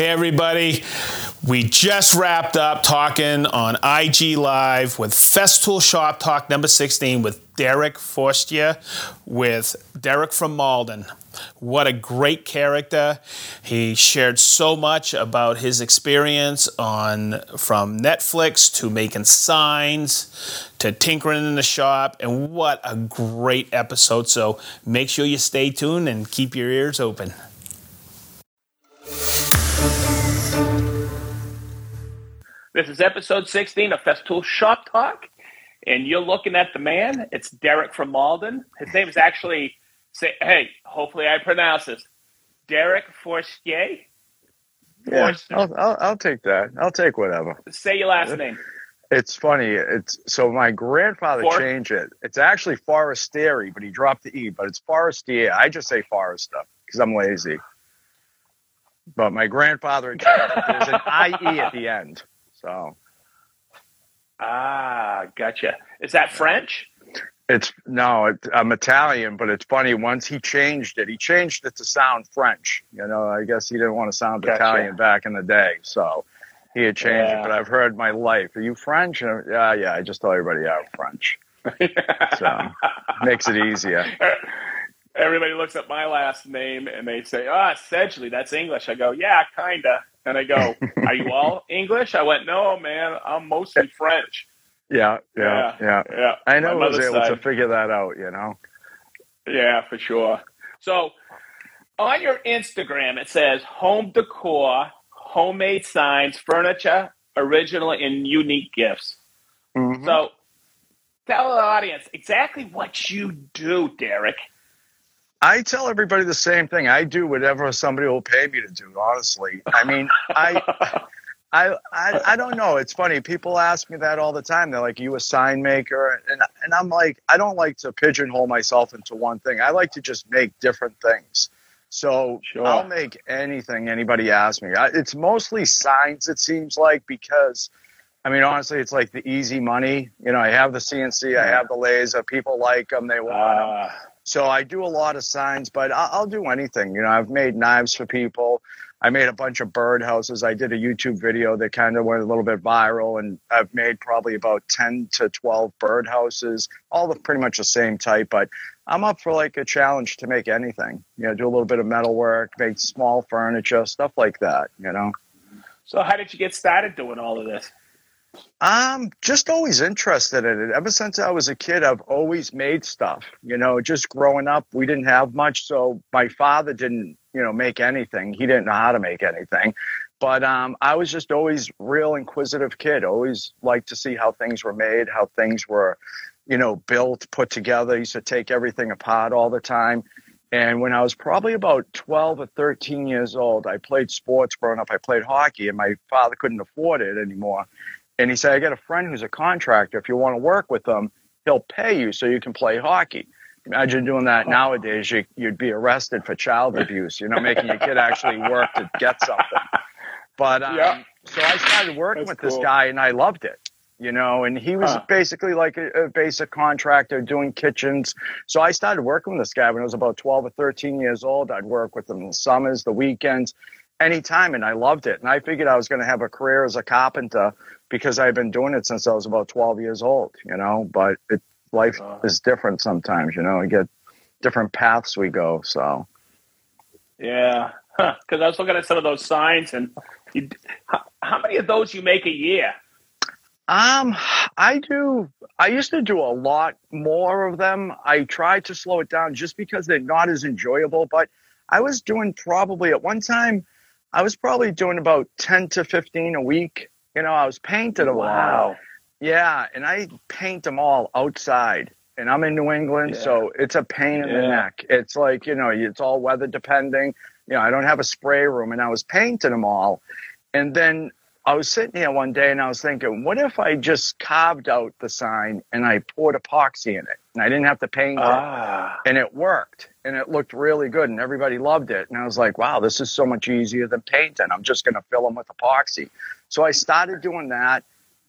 Hey, everybody. We just wrapped up talking on IG Live with Festool Shop Talk number 16 with Derek Forstier, with Derek from Malden. What a great character. He shared so much about his experience on from Netflix to making signs to tinkering in the shop and what a great episode. So make sure you stay tuned and keep your ears open. This is episode 16 of Festool Shop Talk, and you're looking at the man. It's Derek from Malden. His name is actually, say, hey, hopefully I pronounce this, Derek Forstier. Yeah, I'll, I'll, I'll take that. I'll take whatever. Say your last name. It's funny. It's so my grandfather For- changed it. It's actually Forestieri, but he dropped the e. But it's Forestier. I just say Forester because I'm lazy. But my grandfather. There's an ie at the end. So Ah, gotcha. Is that French? it's no, it, I'm Italian, but it's funny. Once he changed it, he changed it to sound French. You know, I guess he didn't want to sound Gotcha. Italian back in the day, so he had changed Yeah. it. But I've heard my life. Are you French? And yeah, yeah. I just tell everybody I'm French. So makes it easier. Everybody looks at my last name and they say, ah, essentially, that's English. I go, yeah, kinda. And I go, are you all English? I went, no, man, I'm mostly French. Yeah, yeah, yeah. Yeah. I know I was able to figure that out. You know. Yeah, for sure. So on your Instagram, it says home decor, homemade signs, furniture, original and unique gifts. Mhm. So tell the audience exactly what you do, Derek. I tell everybody the same thing. I do whatever somebody will pay me to do. Honestly, I mean, I, I, I, I don't know. It's funny. People ask me that all the time. They're like, "You a sign maker?" And and I'm like, I don't like to pigeonhole myself into one thing. I like to just make different things. So Sure. I'll make anything anybody asks me. I, it's mostly signs. It seems like because. I mean, honestly, it's like the easy money. You know, I have the CNC, I have the laser. People like them, they want them. Uh, So I do a lot of signs, but I'll, I'll do anything. You know, I've made knives for people. I made a bunch of bird houses. I did a YouTube video that kind of went a little bit viral, and I've made probably about 10 to 12 bird houses, all the pretty much the same type. But I'm up for like a challenge to make anything. You know, do a little bit of metal work, make small furniture, stuff like that. You know. so how did you get started doing all of this? I'm just always interested in it. Ever since I was a kid, I've always made stuff. You know, just growing up, we didn't have much, so my father didn't, you know, make anything. He didn't know how to make anything. But um, I was just always real inquisitive kid. Always liked to see how things were made, how things were, you know, built, put together. Used to take everything apart all the time. And when I was probably about 12 or 13 years old, I played sports growing up. I played hockey, and my father couldn't afford it anymore. And he said, I got a friend who's a contractor. If you want to work with him, he'll pay you so you can play hockey. Imagine doing that nowadays. You, you'd be arrested for child abuse, you know, making your kid actually work to get something. But um, Yeah. so I started working That's with this guy and I loved it, you know, and he was Huh. basically like a, a basic contractor doing kitchens. So I started working with this guy when I was about 12 or 13 years old. I'd work with him in the summers, the weekends, anytime, and I loved it. And I figured I was going to have a career as a carpenter because I've been doing it since I was about 12 years old, you know, but it, life Uh. is different sometimes, you know, we get different paths we go. So Yeah, because I was looking at some of those signs, and you, how, how many of those you make a year? Um, I do. I used to do a lot more of them. I tried to slow it down just because they're not as enjoyable. But I was doing probably at one time, I was probably doing about ten to fifteen a week. You know, I was painting them all. Yeah, and I paint them all outside. And I'm in New England, Yeah. so it's a pain in the neck. It's like, you know, it's all weather depending. You know, I don't have a spray room and I was painting them all. And then I was sitting here one day and I was thinking, what if I just carved out the sign and I poured epoxy in it? And I didn't have to paint it? Ah, and it worked. And it looked really good and everybody loved it. And i was like wow this is so much easier than painting. I'm just going to fill them with epoxy. So i started doing that.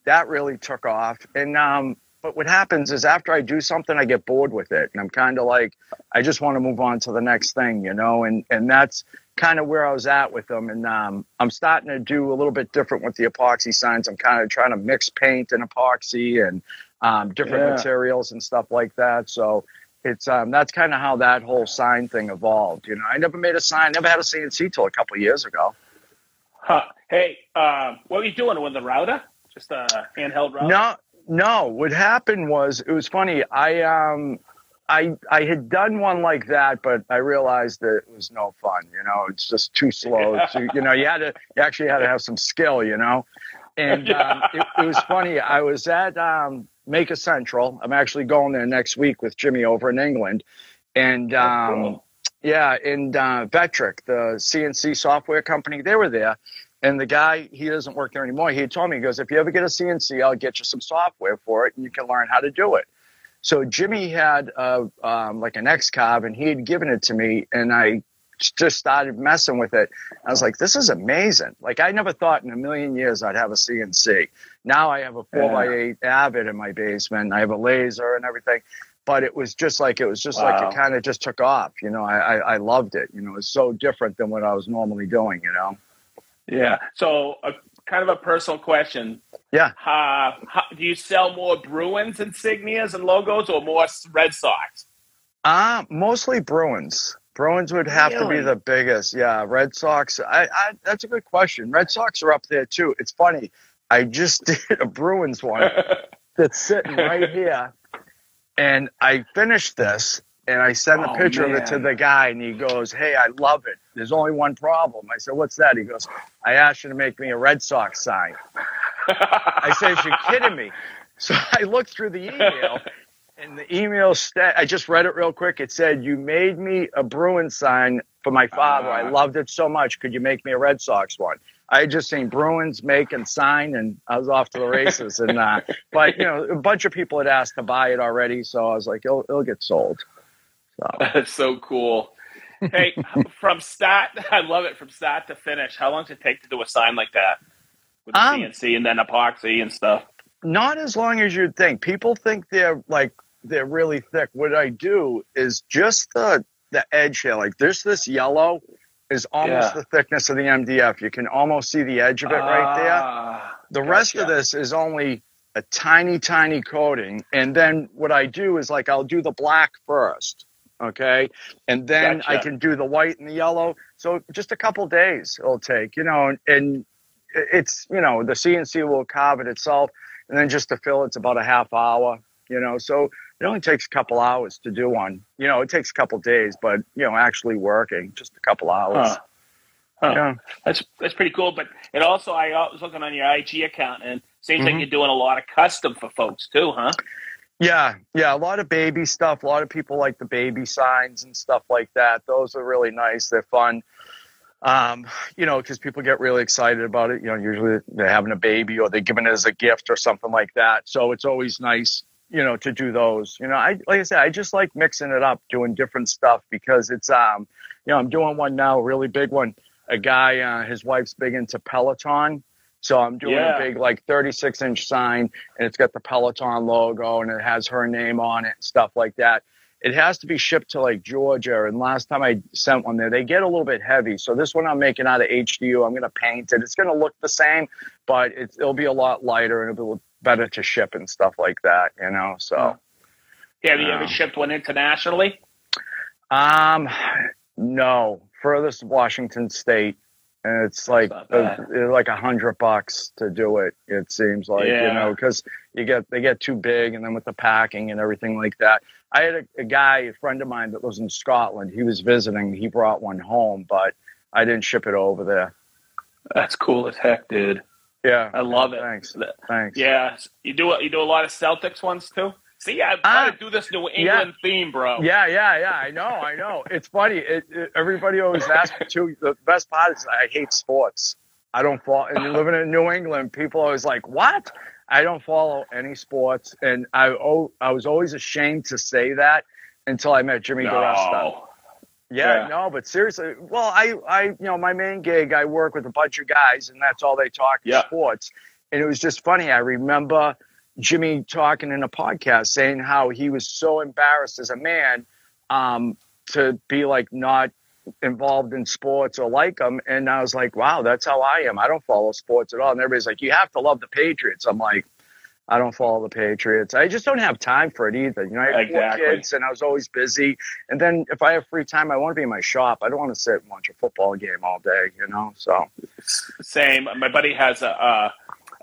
That really took off. And um but what happens is after i do something i get bored with it. And i'm kind of like i just want to move on to the next thing you know? And and that's kind of where I was at with them. And um, I'm starting to do a little bit different with the epoxy signs. I'm kind of trying to mix paint and epoxy and um, different Yeah. materials and stuff like that. So it's um, that's kind of how that whole sign thing evolved. You know, I never made a sign, never had a CNC till a couple of years ago. Huh. Hey, uh, what were you doing with the router? Just a handheld router? No, no. What happened was it was funny. I um, I I had done one like that, but I realized that it was no fun. You know, it's just too slow. Yeah. Too, you know, you had to you actually had to have some skill. You know, and um, it, it was funny. I was at um, a Central. I'm actually going there next week with Jimmy over in England, and um, cool. yeah, and uh, Vectric, the CNC software company, they were there. And the guy, he doesn't work there anymore. He told me, he goes, if you ever get a CNC, I'll get you some software for it and you can learn how to do it. So Jimmy had uh, um, like an X-Carve and he had given it to me and I just started messing with it. I was like, this is amazing. Like I never thought in a million years I'd have a CNC. Now I have a four by eight Avid in my basement. I have a laser and everything. But it was just like it was just like it kind of just took off. You know, I, I I loved it. You know, it was so different than what I was normally doing. You know. Yeah. So, a, kind of a personal question. Yeah. Uh, how, do you sell more Bruins insignias and logos or more Red Sox? Uh, mostly Bruins. Bruins would have to be the biggest. Yeah, Red Sox. I, I that's a good question. Red Sox are up there too. It's funny. I just did a Bruins one that's sitting right here, and I finished this, and I sent a Oh, picture of it to the guy, and he goes, "Hey, I love it. There's only one problem." I said, "What's that?" He goes, "I asked you to make me a Red Sox sign." I said, "You're kidding me." So I looked through the email, and the email sta I just read it real quick. It said, "You made me a Bruin sign for my father. I Ah. loved it so much. Could you make me a Red Sox one?" I had just seen Bruins make and sign, and I was off to the races. And uh, but you know, a bunch of people had asked to buy it already, so I was like, "It'll, it'll get sold." So That's so cool. Hey, from start, I love it from start to finish. How long does it take to do a sign like that with the Um, CNC and then epoxy and stuff? not as long as you'd think. People think they're like they're really thick. What I do is just the the edge here, like this this yellow is almost Yeah. the thickness of the MDF. You can almost see the edge of it right there. Ah, The rest of this is only a tiny, tiny coating. And then what I do is like I'll do the black first. Okay. And then I can do the white and the yellow. So just a couple days it'll take, you know, and, and it's, you know, the CNC will carve it itself. And then just to fill it's about a half hour, you know. So it only takes a couple hours to do one. You know, it takes a couple days, but, you know, actually working just a couple hours. Huh. Huh. Yeah. That's that's pretty cool. But it also, I was looking on your IG account, and seems like Mhm. you're doing a lot of custom for folks too, huh? Yeah, yeah, a lot of baby stuff. A lot of people like the baby signs and stuff like that. Those are really nice. They're fun. Um, you know, because people get really excited about it. You know, usually they're having a baby or they're giving it as a gift or something like that. So it's always nice, you know, to do those. You know, I like I said, I just like mixing it up, doing different stuff because it's um, you know, I'm doing one now, a really big one. A guy, uh, his wife's big into Peloton. So I'm doing Yeah. a big like 36 inch sign and it's got the Peloton logo and it has her name on it and stuff like that. It has to be shipped to like Georgia. And last time I sent one there, they get a little bit heavy. So this one I'm making out of HDU. I'm going to paint it. It's going to look the same, but it's, it'll be a lot lighter and it'll be better to ship and stuff like that, you know? So, Yeah, have you Yeah. ever shipped one internationally? um, no, furthest Washington State. And it's like it's like a hundred bucks to do it. It seems like you know because you get they get too big, and then with the packing and everything like that. I had a, a guy, a friend of mine that lives in Scotland. He was visiting. He brought one home, but I didn't ship it over there. That's cool as heck, dude. Yeah, I love it. Thanks, thanks. Yeah, you do you do a lot of Celtics ones too. See, I'm Ah, trying to do this New England theme, bro. Yeah, yeah, yeah. I know, I know. It's funny. It, it, everybody always asks me too. The best part is I hate sports. I don't follow. And living in New England, people are always like, "What?" I don't follow any sports, and I oh, I was always ashamed to say that until I met Jimmy. No. Yeah, Yeah. no, but seriously, well, I, I, you know, my main gig, I work with a bunch of guys, and that's all they talk is Yeah. sports. And it was just funny. I remember Jimmy talking in a podcast saying how he was so embarrassed as a man um, to be like not involved in sports or like them. And I was like, wow, that's how I am. I don't follow sports at all. And everybody's like, you have to love the Patriots. I'm like, I don't follow the Patriots. I just don't have time for it either. You know, I have Exactly. four kids and I was always busy. And then if I have free time, I want to be in my shop. I don't want to sit and watch a football game all day, you know? So, Same. My buddy has a, a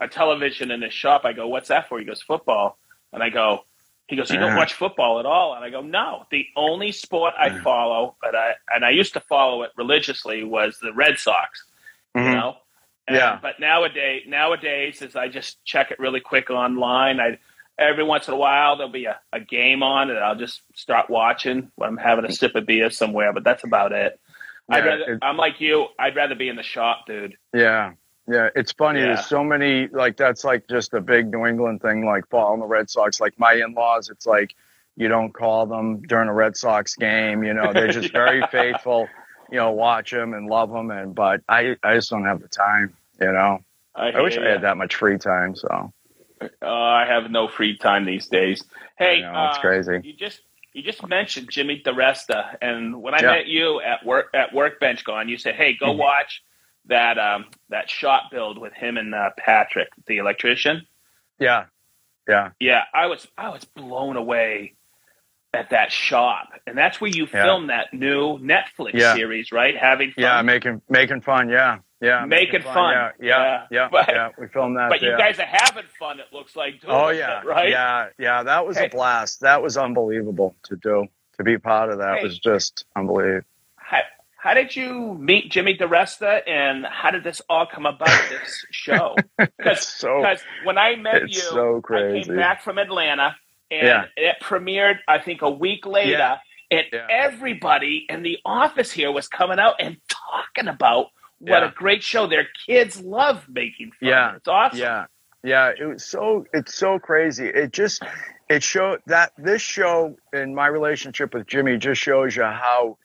a television in his shop. I go, "What's that for?" He goes, "Football." And I go, "He goes, you don't watch football at all?" And I go, "No. The only sport I follow, but I and I used to follow it religiously, was the Red Sox. You Mhm. know." And- Yeah. But nowadays, nowadays, is I just check it really quick online. I every once in a while there'll be a, a game on, and I'll just start watching when I'm having a sip of beer somewhere. But that's about it. I'd rather, it- I'm like you. I'd rather be in the shop, dude. yeah. Yeah, it's funny. Yeah. There's so many like that's like just a big New England thing, like following the Red Sox. Like my in-laws, it's like you don't call them during a Red Sox game. You know, they're just very faithful. You know, watch them and love them, and but I I just don't have the time. You know, I, I wish hear I had that much free time. So Uh, I have no free time these days. Hey, I know, it's uh, crazy. You just you just mentioned Jimmy DiResta, and when I Yeah. met you at work at Workbench Con, you said, "Hey, go Mhm. watch that um, that shot build with him and uh, Patrick, the electrician." yeah, yeah, Yeah, I was I was blown away at that shop, and that's where you Yeah. filmed that new Netflix Yeah. series, right? Having fun. yeah. Making making fun. Yeah, yeah. Making fun. Yeah, yeah, Yeah. yeah. But- yeah. We filmed that. but you guys are having fun. It looks like. Doing Oh it, yeah, right. Yeah, yeah. That was Hey. a blast. That was unbelievable to do. To be part of that Hey. was just unbelievable. How, did you meet Jimmy DiResta, and how did this all come about? This show, because so when I met it's you, so I crazy. came back from Atlanta, and Yeah. it premiered. I think a week later, Yeah. and Yeah. everybody in the office here was coming out and talking about what a great show. Their kids love making fun. Yeah. it's awesome. Yeah, yeah. It was so. It's so crazy. It just. It showed that this show and my relationship with Jimmy just shows you how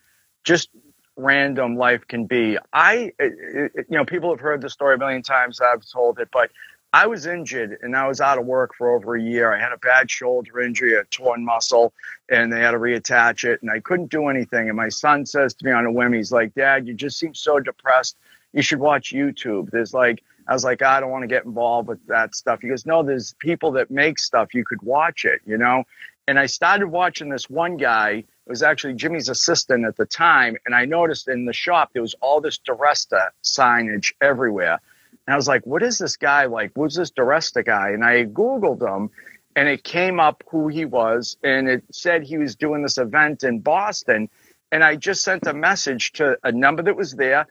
just random life can be. I, it, it- you know, people have heard the story a million times. I've told it, but I was injured and I was out of work for over a year. I had a bad shoulder injury, a torn muscle, and they had to reattach it, and I couldn't do anything. And my son says to me on a whim, he's like, "Dad, you just seem so depressed. You should watch YouTube. There's like." I was like, I don't want to get involved with that stuff. He goes, No, there's people that make stuff. You could watch it, you know? And I started watching this one guy. It was actually Jimmy's assistant at the time. And I noticed in the shop, there was all this DiResta signage everywhere. And I was like, What is this guy? Like, who's this DiResta guy? And I Googled him and it came up who he was. And it said he was doing this event in Boston. And I just sent a message to a number that was there.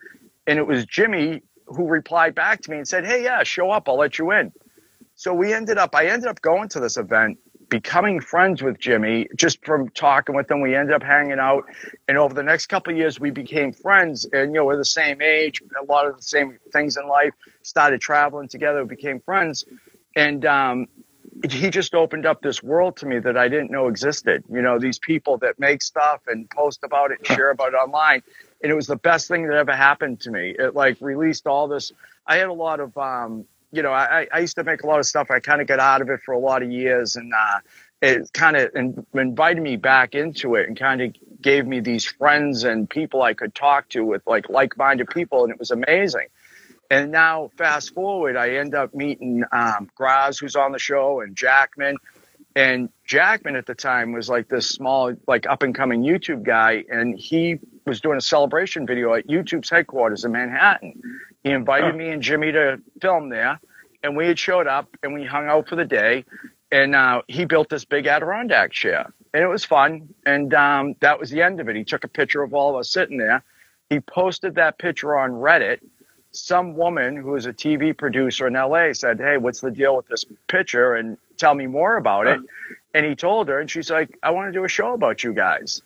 And it was Jimmy who replied back to me and said, Hey, yeah, show up. I'll let you in. So we ended up, I ended up going to this event, becoming friends with Jimmy just from talking with him. We ended up hanging out. And over the next couple of years, we became friends. And, you know, we're the same age, a lot of the same things in life, started traveling together, became friends. And, um, he just opened up this world to me that I didn't know existed. You know, these people that make stuff and post about it and share about it online. And it was the best thing that ever happened to me. It like released all this. I had a lot of, um, you know, I, I used to make a lot of stuff. I kind of got out of it for a lot of years and, uh, it kind of in, invited me back into it and kind of gave me these friends and people I could talk to with like like-minded people. And it was amazing. And now, fast forward, I end up meeting um, Graz, who's on the show, and Jackman. And Jackman at the time was like this small, like up and coming YouTube guy, and he was doing a celebration video at YouTube's headquarters in Manhattan. He invited me and Jimmy to film there, and we had showed up and we hung out for the day. And uh, he built this big Adirondack chair, and it was fun. And um, that was the end of it. He took a picture of all of us sitting there. He posted that picture on Reddit some woman who is a TV producer in LA said, Hey, what's the deal with this picture? And tell me more about it. And he told her, and she's like, I want to do a show about you guys.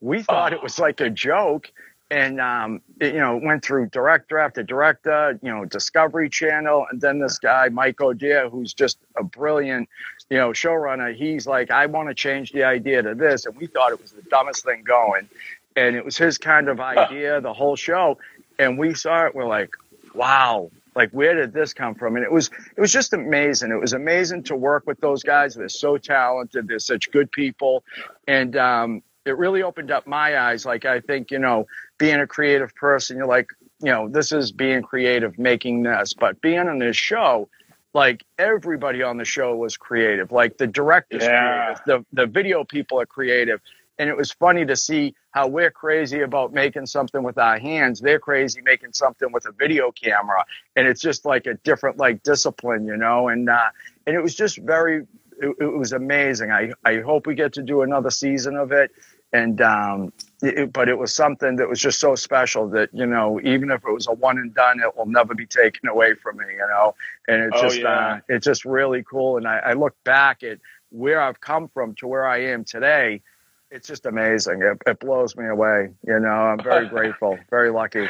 We thought it was like a joke. And, um, it, you know, went through director after director, you know, Discovery Channel. And then this guy, Mike O'Dear, who's just a brilliant, you know, showrunner, he's like, I want to change the idea to this. And we thought it was the dumbest thing going. And it was his kind of idea, the whole show. And we saw it, we're like, wow, like where did this come from? And it was it was just amazing. It was amazing to work with those guys. They're so talented. They're such good people, and um, it really opened up my eyes. Like I think you know, being a creative person, you're like, you know, this is being creative, making this. But being on this show, like everybody on the show was creative. Like the directors, Yeah. creative, the the video people are creative, and it was funny to see how we're crazy about making something with our hands. They're crazy making something with a video camera, and it's just like a different like discipline, you know. And uh, and it was just very, it, it was amazing. I I hope we get to do another season of it. And um, it, but it was something that was just so special that you know, even if it was a one and done, it will never be taken away from me. You know, and it's Oh, just yeah. uh, it's just really cool. And I, I look back at where I've come from to where I am today. It's just amazing. It, it blows me away. You know, I'm very grateful, very lucky.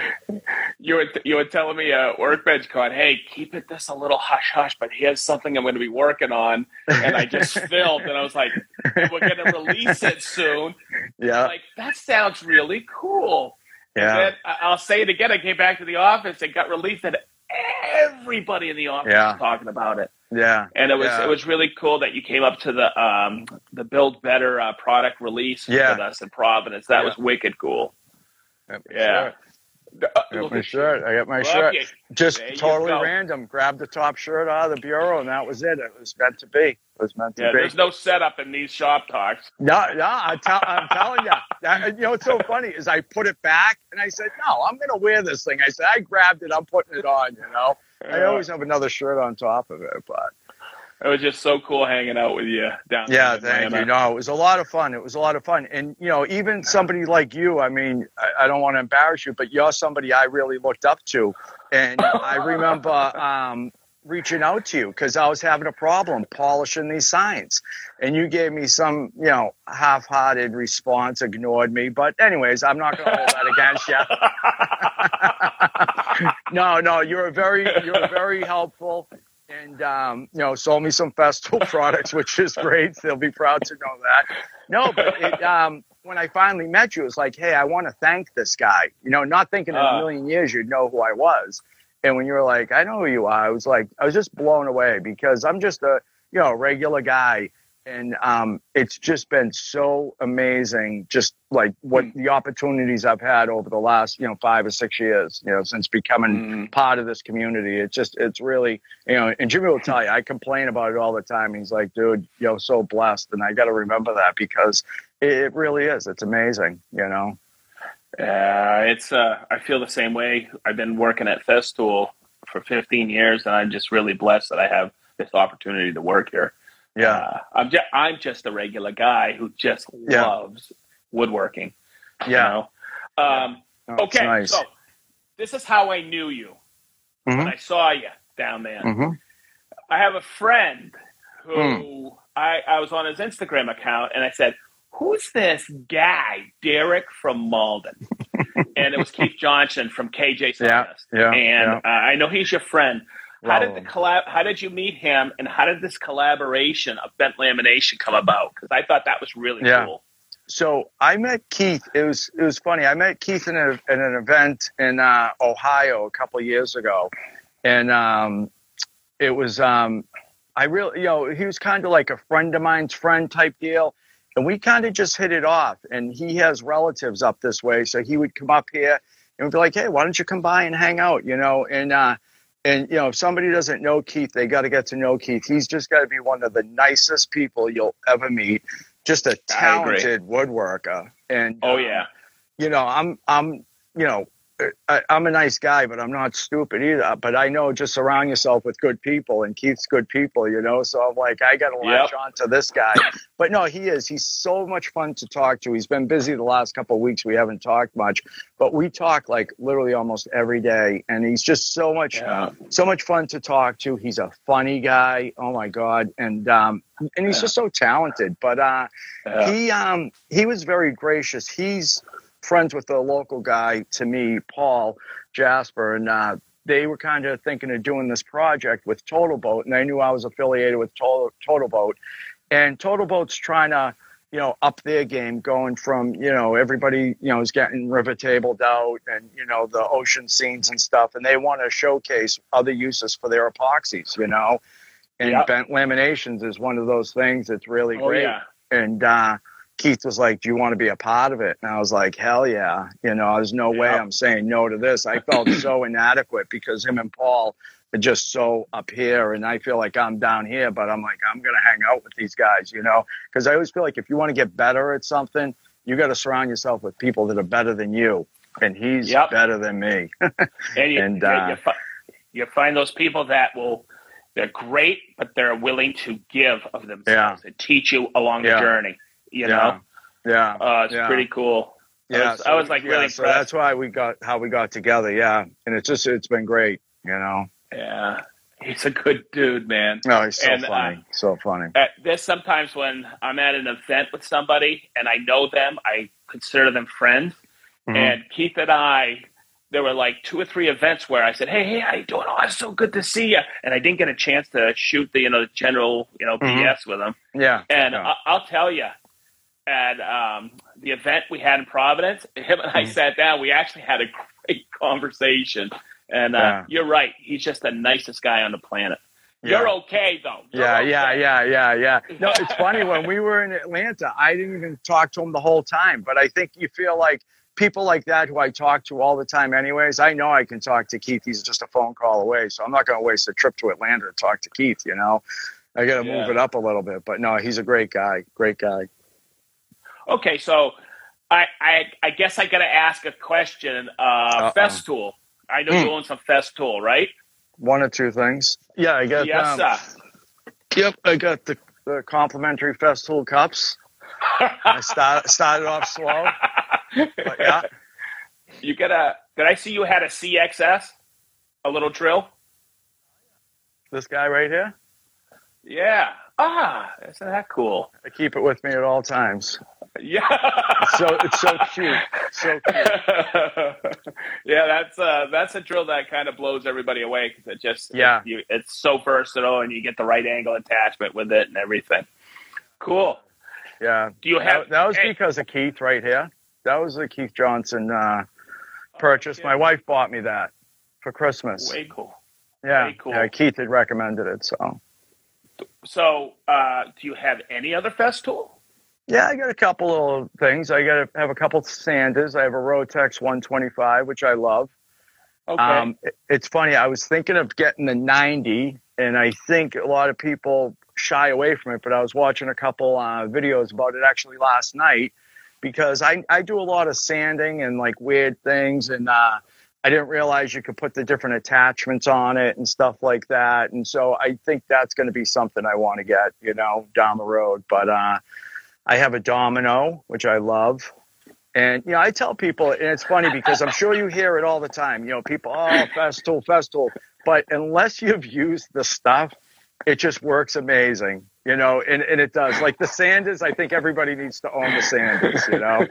You were you were telling me a workbench card, hey, keep it this a little hush hush, but here's something I'm going to be working on, and I just filmed, and I was like, we're going to release it soon. Yeah, Like that sounds really cool. yeah, Then I- I'll say it again. I came back to the office. It got released, and everybody in the office Yeah. was talking about it. yeah. And it was Yeah. it was really cool that you came up to the um, the Build Better uh, product release Yeah. with us in Providence. That was wicked cool. Yeah. shirt. Uh, I got my shirt. I got my you. shirt. Okay. Just There totally random. Grabbed the top shirt out of the bureau, and that was it. It was meant to be. It was meant to Yeah, be. there's no setup in these shop talks. No, no, I tell, I'm telling you. That, you know, what's so funny is I put it back and I said, no, I'm going to wear this thing. I said, I grabbed it. I'm putting it on, you know. I always have another shirt on top of it, but It was just so cool hanging out with you down yeah, there. thank you. No, it was a lot of fun. It was a lot of fun. And, you know, even somebody like you, I mean, I, I don't want to embarrass you, but you're somebody I really looked up to. And I remember um, reaching out to you because I was having a problem polishing these signs. And you gave me some, you know, half hearted response, ignored me. But, anyways, I'm not going to hold that against you. no, no, you were very, you were very helpful, and um, you know, sold me some Festool products, which is great. They'll be proud to know that. No, but it, um, when I finally met you, it was like, hey, I want to thank this guy. You know, not thinking in a Ah. million years you'd know who I was. And when you were like, I know who you are, I was like, I was just blown away because I'm just a, you know, regular guy. And um, it's just been so amazing, just like what Mm. the opportunities I've had over the last, you know, five or six years, you know, since becoming Mm. part of this community. It's just, it's really, you know, and Jimmy will tell you, I complain about it all the time. He's like, dude, you're so blessed. And I got to remember that because it, it really is. It's amazing, you know? Yeah, it's. Uh, I feel the same way. I've been working at Festool for 15 years, and I'm just really blessed that I have this opportunity to work here. Yeah. Uh, I'm just. I'm just a regular guy who just Yeah. loves woodworking. you Yeah. know? Um, Oh, okay, nice. so this is how I knew you when Mhm. I saw you down there. Mhm. I have a friend who I, I was on his Instagram account and I said, Who's this guy, Derek from Malden? and it was Keith Johnson from KJ Yeah, yeah, and Uh, I know he's your friend. How did the collab? How did you meet him, and how did this collaboration of bent lamination come about? Because I thought that was really Yeah. cool. so I met Keith. It was it was funny. I met Keith in, a, in an event in uh, Ohio a couple of years ago, and um, it was um, I really you know he was kind of like a friend of mine's friend type deal, and we kind of just hit it off. And he has relatives up this way, so he would come up here and we'd be like, hey, why don't you come by and hang out? You know, and uh, and you know if somebody doesn't know Keith, they got to get to know Keith. He's just got to be one of the nicest people you'll ever meet. Just a talented woodworker, and Oh um, yeah, you know, I'm, I'm, you know, I, I'm a nice guy, but I'm not stupid either. But I know just surround yourself with good people, and Keith's good people, you know. So I'm like, I got to latch Yep. on to this guy. But no, he is. He's so much fun to talk to. He's been busy the last couple of weeks. We haven't talked much, but we talk like literally almost every day, and he's just so much yeah. so much fun to talk to. He's a funny guy. Oh my god, and um, and he's Yeah. just so talented. But uh, yeah. he um he was very gracious. He's friends with the local guy to me, Paul Jasper, and uh, they were kind of thinking of doing this project with Total Boat, and they knew I was affiliated with Total, Total Boat, and Total Boat's trying to you know up their game, going from you know everybody you know is getting river tabled out and you know the ocean scenes and stuff, and they want to showcase other uses for their epoxies, you know. And Yep. bent laminations is one of those things that's really Oh great yeah. and uh, Keith was like, "Do you want to be a part of it?" And I was like, "Hell yeah!" You know, there's no way I'm saying no to this. I felt so inadequate because him and Paul are just so up here, and I feel like I'm down here. But I'm like, I'm gonna hang out with these guys, you know, because I always feel like if you want to get better at something, you got to surround yourself with people that are better than you, and he's Yep. better than me. And you, And, uh, you, fi- you find those people that will, they're great, but they're willing to give of themselves and teach you along Yeah. the journey. You know, yeah. uh, it's Yeah. pretty cool. I Yeah, was- I was, like, really so that's why we got how we got together. Yeah, and it's just it's been great. You know, Yeah, he's a good dude, man. no, he's so And, uh, funny, so funny. Uh, there's sometimes when I'm at an event with somebody and I know them, I consider them friends. Mhm. And Keith and I, there were like two or three events where I said, "Hey, hey, how you doing? Oh, it's so good to see you." And I didn't get a chance to shoot the you know the general you know Mhm. BS with him. Yeah, And yeah. I- I'll tell you, at um, the event we had in Providence, him and I Mhm. sat down. We actually had a great conversation. And uh, Yeah. you're right; he's just the nicest guy on the planet. Yeah. You're okay though. You're Yeah, yeah, okay. yeah, yeah, yeah. No, it's funny when we were in Atlanta, I didn't even talk to him the whole time. But I think you feel like people like that who I talk to all the time, anyways. I know I can talk to Keith. He's just a phone call away, so I'm not going to waste a trip to Atlanta to talk to Keith. You know, I got to Yeah. move it up a little bit. But no, he's a great guy. Great guy. Okay, so I I, I guess I got to ask a question. Uh, Uh-oh. Festool. I know Hmm. you own some Festool, right? One or two things. Yeah, I got. yes, um, sir. Yep, I got the, the complimentary Festool cups. I start, started off slow, but yeah. You got a? Did I see you had a CXS, a little drill? This guy right here, Yeah. Ah, isn't that cool? I keep it with me at all times. Yeah. So it's so cute, so cute. yeah, that's uh, that's a drill that kind of blows everybody away because it just Yeah. you, it's so versatile and you get the right angle attachment with it and everything. Cool. Yeah, Do you have that, that was hey, because of Keith right here. That was a Keith Johnson uh, purchase. yeah. My wife bought me that for Christmas. way cool. yeah, very cool. yeah. Keith had recommended it, so So, uh, do you have any other Festool? yeah. I got a couple of things. I got to have a couple of Sanders. I have a Rotex 125, which I love. Okay. Um, it- it's funny. I was thinking of getting the 90, and I think a lot of people shy away from it. But I was watching a couple uh, videos about it actually last night because I, I do a lot of sanding and like weird things, and uh, I didn't realize you could put the different attachments on it and stuff like that. And so I think that's going to be something I want to get, you know, down the road. But uh, I have a Domino, which I love. And you know, I tell people, and it's funny because I'm sure you hear it all the time. You know, people, oh, Festool, Festool. But unless you've used the stuff, it just works amazing. You know, and, and it does. Like the Sanders, I think everybody needs to own the Sanders. You know,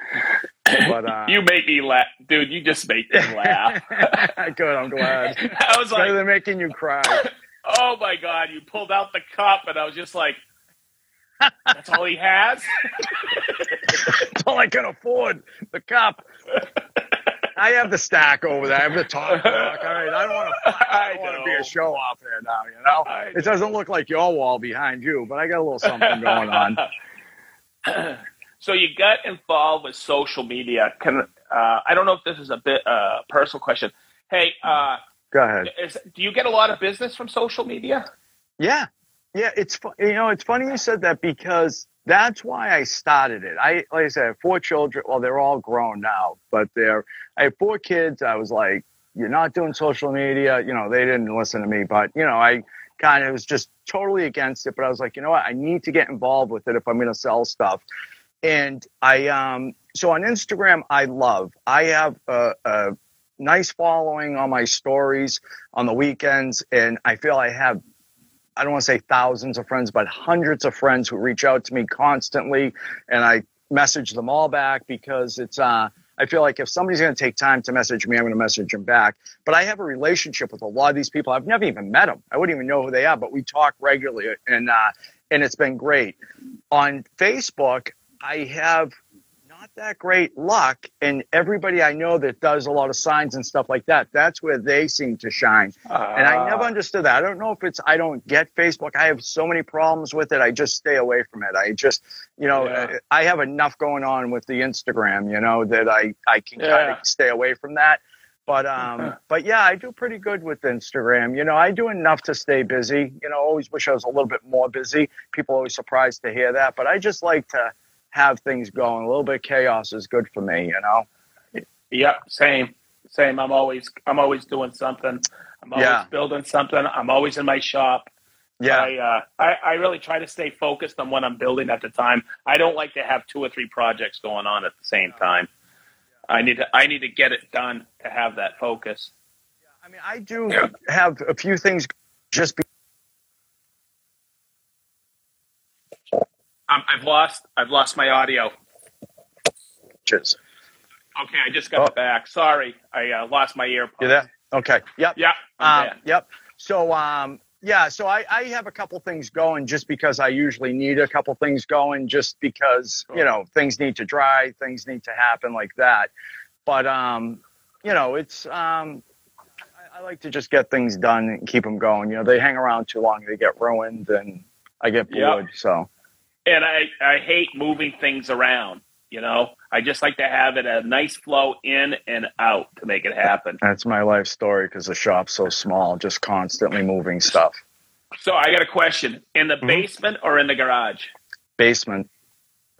but uh, you make me laugh, dude. You just make me laugh. good. I'm glad. I was like, than making you cry. oh my god! You pulled out the cup, and I was just like, that's all he has. That's all I can afford. The cup. I have the stack over there. I have the top block. All right, I don't want to. I don't want to be a show off there now. You know, I it doesn't look like your wall behind you, but I got a little something going on. So you got involved with social media. Can uh, I don't know if this is a bit uh, personal question. Hey, uh, Go ahead. is, do you get a lot of business from social media? Yeah, yeah. It's you know it's funny you said that because that's why I started it. I like I said, I have four children. Well, they're all grown now, but they're I have four kids. I was like, you're not doing social media. You know, they didn't listen to me, but you know, I kind of was just totally against it. But I was like, you know what? I need to get involved with it if I'm going to sell stuff. And I um so on Instagram, I love. I have a, a nice following on my stories on the weekends, and I feel I have I don't want to say thousands of friends, but hundreds of friends who reach out to me constantly, and I message them all back because it's. Uh, I feel like if somebody's going to take time to message me, I'm going to message them back. But I have a relationship with a lot of these people. I've never even met them. I wouldn't even know who they are, but we talk regularly, and uh, and it's been great. On Facebook, I have not that great luck. And everybody I know that does a lot of signs and stuff like that, that's where they seem to shine. and I never Ah. understood that. I don't know if it's I don't get Facebook. I have so many problems with it. I just stay away from it. I just, you know, Yeah. I have enough going on with the Instagram, you know, that I I can kind of stay away from that. But um, but yeah, I do pretty good with Instagram. You know, I do enough to stay busy. You know, always wish I was a little bit more busy. People are always surprised to hear that, but I just like to have things going. A little bit of chaos is good for me. You know. Yep, same, same. I'm always, I'm always doing something. I'm always Yeah. building something. I'm always in my shop. Yeah. I, uh, I, I really try to stay focused on what I'm building at the time. I don't like to have two or three projects going on at the same time. I need to, I need to get it done to have that focus. I mean, I do have a few things just Um, I've lost, I've lost my audio. because. Okay, I just got Oh. it back. Sorry, I uh, lost my earpods. You there? Okay. Yep. Yeah. Um, yep. So, um, yeah, so I, I have a couple things going just because I usually need a couple things going just because, you know, things need to dry, things need to happen like that. But, um, you know, it's, um, I, I like to just get things done and keep them going. You know, they hang around too long, they get ruined and I get Yep. bored. So, and I, I hate moving things around. You know, I just like to have it a nice flow in and out to make it happen. that's my life story because the shop's so small, just constantly moving stuff. So I got a question: in the Mhm. basement or in the garage? Basement.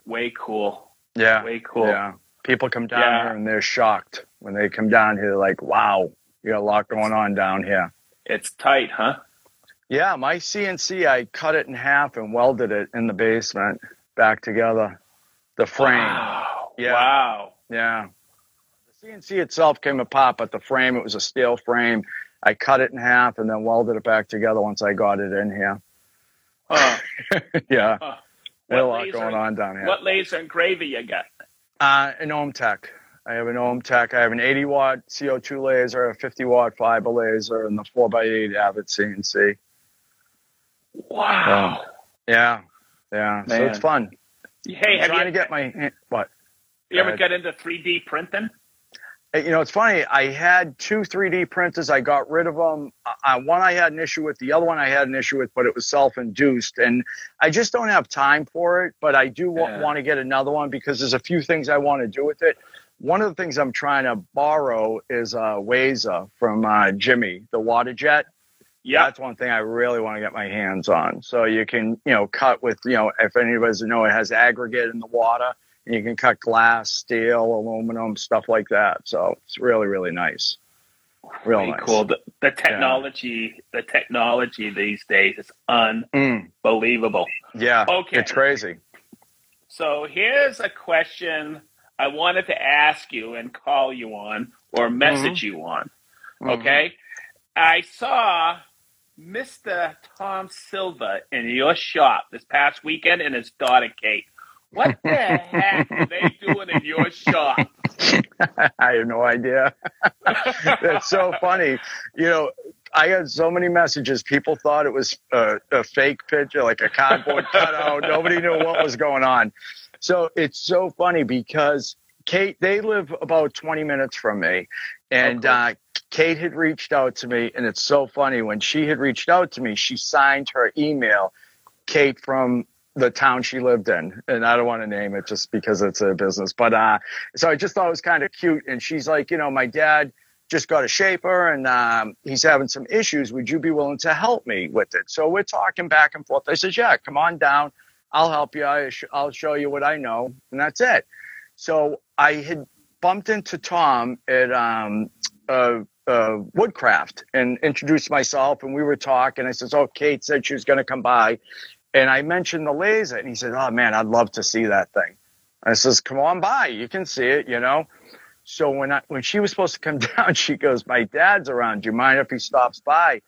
Way cool. Yeah. Way cool. Yeah. People come down Yeah. here and they're shocked when they come down here, like, wow, you got a lot going on down here. It's tight, huh? Yeah, my CNC, I cut it in half and welded it in the basement back together. The frame. Wow. Yeah. Wow. Yeah. The CNC itself came apart, but the frame, it was a steel frame. I cut it in half and then welded it back together once I got it in here. Huh. yeah. Huh. There's a lot going on down here. What laser engraver you got? Uh, an OMTech. I have an OMTech. I have an 80 watt CO2 laser, a 50 watt fiber laser, and the 4x8 Avid CNC. Wow. Yeah, yeah. So it's fun. Hey, I'm have trying you, to get my what? you ever Go got into 3D printing? You know, it's funny. I had two 3D printers. I got rid of them. Uh, one I had an issue with. The other one I had an issue with, but it was self-induced, and I just don't have time for it. But I do wa- Yeah. want to get another one because there's a few things I want to do with it. One of the things I'm trying to borrow is a Wazer from uh, Jimmy, the water jet. Yeah. That's one thing I really want to get my hands on. So you can, you know, cut with, you know, if anybody doesn't know, it has aggregate in the water, and you can cut glass, steel, aluminum, stuff like that. So it's really, really nice. Real Way nice. cool. The, the technology, the technology these days is Mm, unbelievable. yeah, Okay. it's crazy. So here's a question I wanted to ask you and call you on or message you on. Mhm. Okay. I saw Mr. Tom Silva in your shop this past weekend and his daughter Kate. What the heck are they doing in your shop? I have no idea. That's so funny. You know, I got so many messages. People thought it was a, a fake picture, like a cardboard cutout. Nobody knew what was going on. So it's so funny because Kate, they live about 20 minutes from me. And Oh, cool. uh, Kate had reached out to me. And it's so funny. When she had reached out to me, she signed her email, Kate from the town she lived in. And I don't want to name it just because it's a business. But uh, so I just thought it was kind of cute. And she's like, you know, my dad just got a shaper and um, he's having some issues. Would you be willing to help me with it? So we're talking back and forth. I said, yeah, come on down. I'll help you. I sh- I'll show you what I know. And that's it. So I had bumped into Tom at um, uh, uh, Woodcraft and introduced myself. And we were talking. I says, oh, Kate said she was going to come by. And I mentioned the laser. And he said, oh, man, I'd love to see that thing. I says, come on by. You can see it, you know. So when I, when she was supposed to come down, she goes, "My dad's around. Do you mind if he stops by?"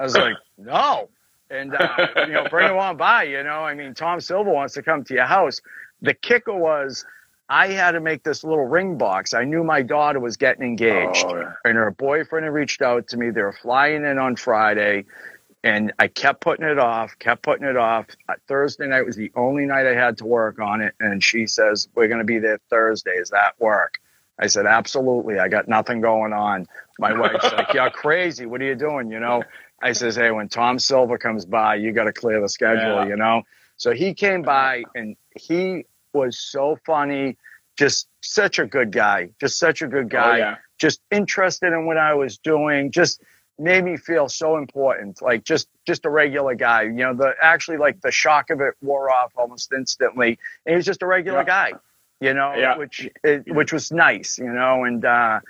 I was like, "No." And uh, you know, bring him on by. You know, I mean, Tom Silva wants to come to your house. The kicker was, I had to make this little ring box. I knew my daughter was getting engaged, Oh, yeah. and her boyfriend had reached out to me. They were flying in on Friday. and I kept putting it off, kept putting it off. Uh, Thursday night was the only night I had to work on it. And she says, We're going to be there Thursday. Is that work? I said, Absolutely. I got nothing going on. My wife's like, You're crazy. What are you doing? You know? I says, Hey, when Tom Silva comes by, you got to clear the schedule, Yeah. you know? So he came by and he was so funny, just such a good guy, just such a good guy Oh, yeah. just interested in what I was doing, just made me feel so important. Like just just a regular guy. You know, the actually like the shock of it wore off almost instantly. And he was just a regular Yeah. guy, you know, Yeah. which it, which was nice, you know, and uh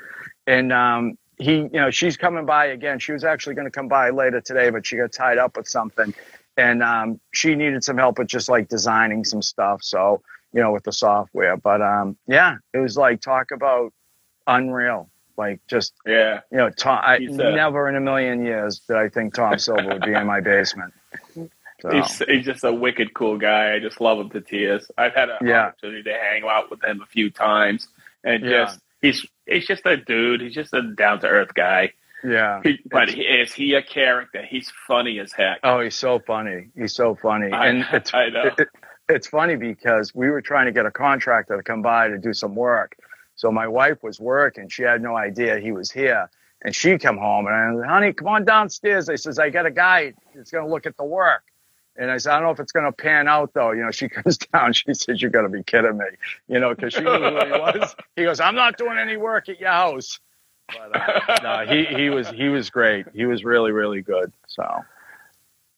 and um he, you know, she's coming by again. She was actually going to come by later today, but she got tied up with something. And um, she needed some help with just like designing some stuff. So, you know, with the software. But um, yeah, it was like talk about unreal. Like just Yeah. you know, Tom. I, never in a million years did I think Tom Silva would be in my basement. So, He's, he's just a wicked cool guy. I just love him to tears. I've had an Yeah. opportunity to hang out with him a few times, and Yeah. just he's he's just a dude. He's just a down to earth guy. yeah. He, but he, is he a character? He's funny as heck. Oh, he's so funny. He's so funny, I- and it's I know. it- it's funny because we were trying to get a contractor to come by to do some work. So my wife was working; she had no idea he was here, and she come home and I said, "Honey, come on downstairs." I says, "I got a guy that's going to look at the work." And I said, I don't know if it's going to pan out though. You know, she comes down. She says, "You got to be kidding me." You know, because she knew who he was. He goes, "I'm not doing any work at your house." But uh, no, he he was he was great. He was really really good. So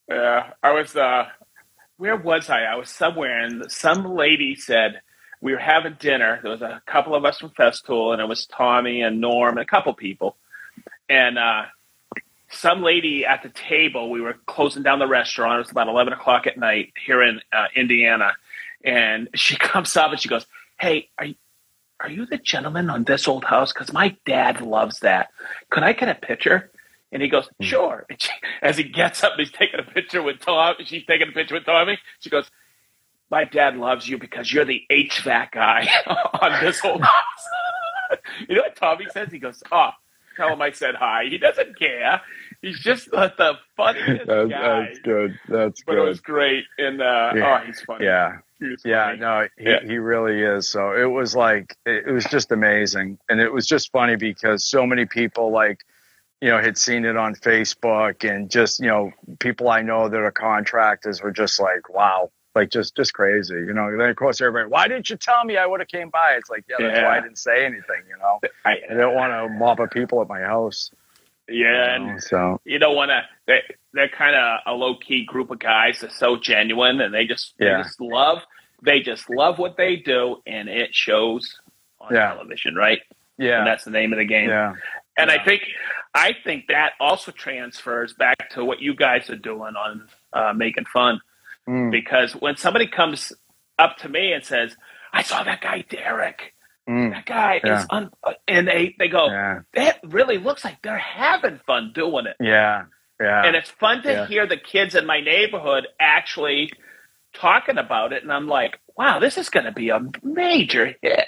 Yeah, I was. uh Where was I? I was somewhere, and some lady said we were having dinner. There was a couple of us from Festool, and it was Tommy and Norm and a couple people. And uh some lady at the table. We were closing down the restaurant. It was about eleven o'clock at night here in uh, Indiana, and she comes up and she goes, "Hey, are you?" Are you the gentleman on this old house? Because my dad loves that. Could I get a picture? And he goes, sure. And she, as he gets up, he's taking a picture with Tommy. She's taking a picture with Tommy. She goes, my dad loves you because you're the HVAC guy on this whole. you know what Tommy says? He goes, oh, tell him I said hi. He doesn't care. He's just uh, the funniest That- guy. that's good. That's But it was great. And, uh, Yeah. oh, he's funny. Yeah, He yeah. funny. No, he, Yeah. he really is. So it was like it was just amazing, and it was just funny because so many people like you know had seen it on Facebook, and just you know people I know that are contractors were just like, wow. Like just, just crazy, you know. And then of course everybody, why didn't you tell me I would have came by? It's like, yeah, that's Yeah. why I didn't say anything, you know. I, I didn't want to mob of people at my house. yeah, you and so you don't want to. They, they're kind of a low key group of guys. They're so genuine, and they just Yeah. they just love they just love what they do, and it shows on Yeah. television, right? Yeah, And that's the name of the game. yeah, And Yeah. I think I think that also transfers back to what you guys are doing on uh, making fun, Mm, because when somebody comes up to me and says, "I saw that guy Derek," mm, that guy Yeah. is un-, and they they go, yeah, that really looks like they're having fun doing it. yeah, yeah. and it's fun to Yeah. hear the kids in my neighborhood actually talking about it and i'm like wow this is going to be a major hit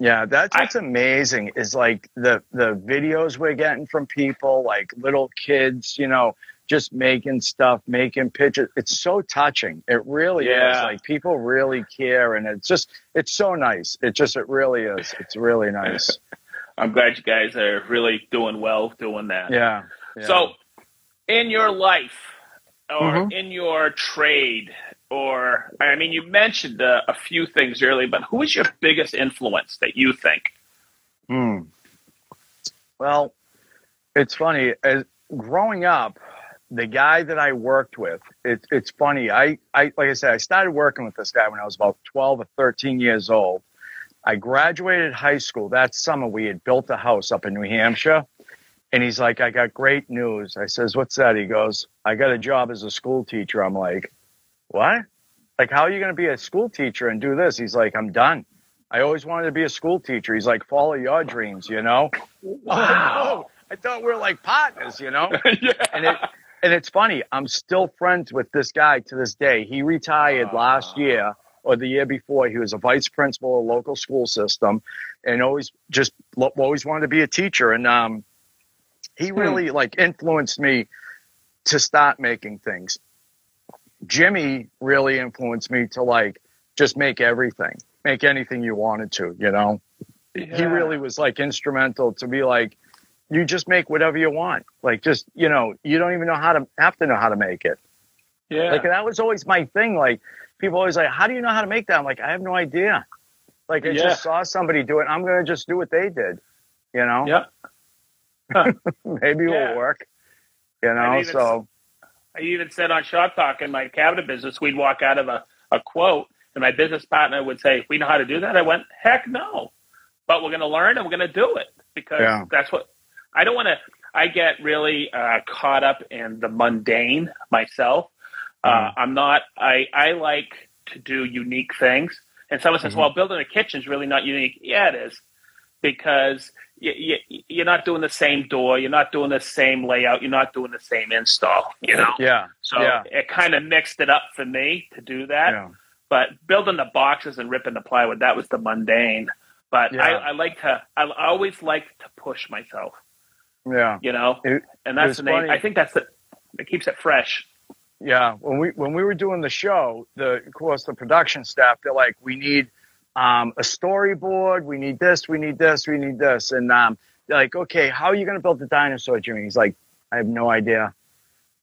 Yeah, that's I- what's amazing is like the the videos we're getting from people, like little kids, you know, just making stuff, making pictures. It's so touching. It really is. Like people really care, and it's just it's so nice. It just it really is. It's really nice. i'm glad you guys are really doing well doing that Yeah. yeah. so in your life or Mhm. in your trade or i mean you mentioned uh, a few things earlier but who is your biggest influence that you think Hmm. Well, it's funny. As growing up, the guy that I worked with, it, it's funny. I, I, like I said, I started working with this guy when I was about 12 or 13 years old. I graduated high school that summer. We had built a house up in New Hampshire. And he's like, I got great news. I says, What's that? He goes, I got a job as a school teacher. I'm like, What? Like, how are you going to be a school teacher and do this? He's like, I'm done. I always wanted to be a school teacher. He's like, follow your dreams, you know? Wow. I thought we were like partners, you know? yeah. And it and it's funny, I'm still friends with this guy to this day. He retired last Ah. year or the year before. He was a vice principal of a local school system and always just always wanted to be a teacher. And um he really like influenced me to start making things. Jimmy really influenced me to like just make everything, make anything you wanted to, you know. Yeah. He really was like instrumental to be like, you just make whatever you want. Like just, you know, you don't even know how to have to know how to make it. Yeah. Like that was always my thing. Like people always like, how do you know how to make that? I'm like, I have no idea. Like I Yeah. just saw somebody do it. I'm gonna just do what they did. You know, Yep. maybe Yeah. it'll work. You know, so I even said on Shop Talk in my cabinet business, we'd walk out of a, a quote, and my business partner would say, We know how to do that. I went, Heck no. But we're going to learn and we're going to do it because Yeah. that's what I don't want to. I get really uh, caught up in the mundane myself. Uh, I'm not, I, I like to do unique things. And someone says, Mhm. Well, building a kitchen is really not unique. Yeah, it is because you, you, you're not doing the same door, you're not doing the same layout, you're not doing the same install, you know? yeah, So Yeah. it kind of mixed it up for me to do that. yeah, But building the boxes and ripping the plywood, that was the mundane. But Yeah. I, I like to, I always like to push myself, yeah, you know? It- and that's the name. funny. I think that's the, it keeps it fresh. yeah. When we when we were doing the show, the of course the production staff they're like, we need um, a storyboard, we need this, we need this, we need this, and um, they're like, okay, how are you going to build the dinosaur, Jimmy? He's like, I have no idea.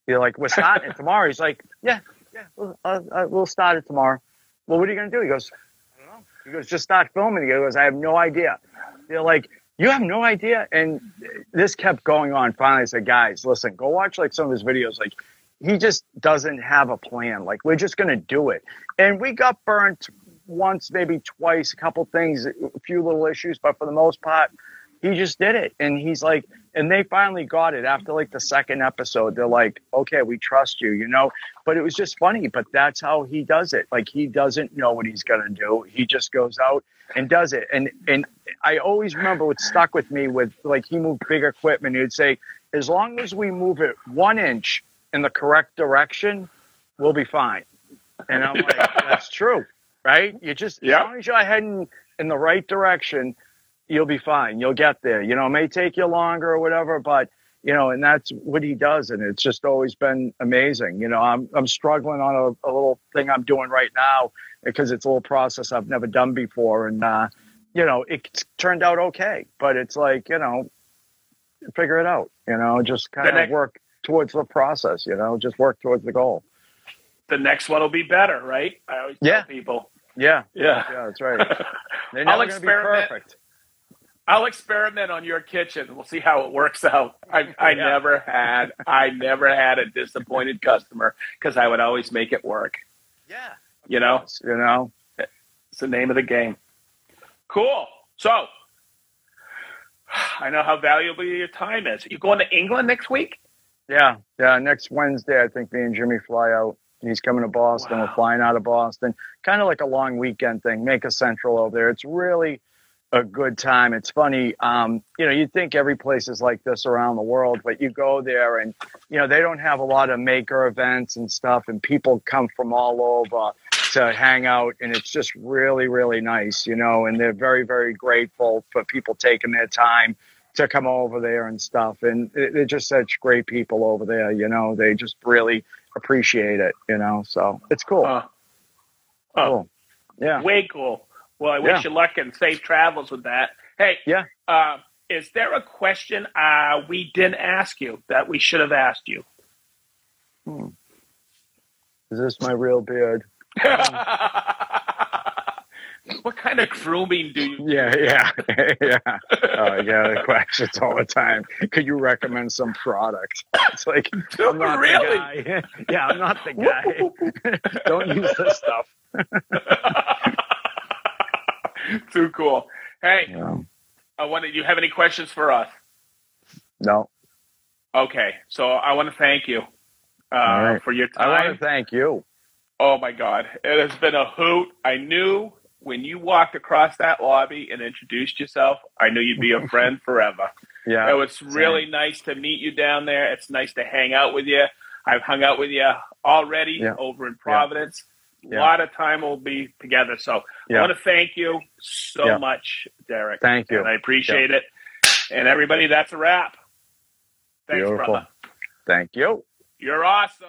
You're like, we're starting tomorrow. He's like, yeah, yeah, we'll, uh, uh, we'll start it tomorrow. Well, what are you going to do? He goes, I don't know. He goes, just start filming. He goes, I have no idea. They're like, you have no idea. And this kept going on. Finally, I said, guys, listen, go watch like some of his videos. Like, he just doesn't have a plan. Like, we're just going to do it. And we got burnt once, maybe twice, a couple things, a few little issues, but for the most part, he just did it. And he's like, and they finally got it after like the second episode. They're like, okay, we trust you, you know? But it was just funny, but that's how he does it. Like, he doesn't know what he's going to do. He just goes out and does it. And, and I always remember what stuck with me with like, he moved big equipment. He'd say, as long as we move it one inch in the correct direction, we'll be fine. And I'm like, that's true, right? You just, Yeah. as long as you're heading in the right direction, you'll be fine. You'll get there. You know, it may take you longer or whatever, but you know, and that's what he does, and it's just always been amazing. You know, I'm I'm struggling on a, a little thing I'm doing right now because it's a little process I've never done before, and uh, you know, it turned out okay. But it's like you know, figure it out. You know, just kind The of work towards the process. You know, just work towards the goal. The next one will be better, right? I always Yeah. tell people. Yeah, Yeah. yeah, that's right. They're I'll never gonna be experiment. perfect. I'll experiment on your kitchen. We'll see how it works out. I, I Yeah. never had I never had a disappointed customer because I would always make it work. Yeah, You know, you know. it's the name of the game. Cool. So I know how valuable your time is. You going to England next week? Yeah, yeah. Next Wednesday, I think me and Jimmy fly out. He's coming to Boston. Wow. We're flying out of Boston. Kind of like a long weekend thing. Maker Central over there. It's really a good time. It's funny. Um, you know, you'd think every place is like this around the world, but you go there and, you know, they don't have a lot of maker events and stuff, and people come from all over to hang out, and it's just really, really nice, you know, and they're very, very grateful for people taking their time to come over there and stuff. And they're just such great people over there, you know, they just really appreciate it, you know, so it's cool. Uh, oh, cool. Yeah. way cool. Well, I wish Yeah. you luck and safe travels with that. Hey, Yeah. Uh, is there a question uh, we didn't ask you that we should have asked you? Is this my real beard? what kind of grooming do you? Yeah, yeah, yeah. Oh, yeah, the questions all the time. Could you recommend some product? It's like, I'm not really? the guy. yeah, I'm not the guy. Don't use this stuff. Too cool. Hey, Yeah. I wanted. You have any questions for us? No, Okay, so I want to thank you uh, right. for your time. I want to thank you. Oh my God, it has been a hoot. I knew when you walked across that lobby and introduced yourself, I knew you'd be a friend forever. Yeah. It was really nice to meet you down there. It's nice to hang out with you. I've hung out with you already Yeah. over in Providence. A Yeah. lot of time we'll be together. So I want to thank you so Yeah. much, Derek. Thank you. And I appreciate it. And everybody, that's a wrap. Thanks, Beautiful. brother. Thank you. You're awesome.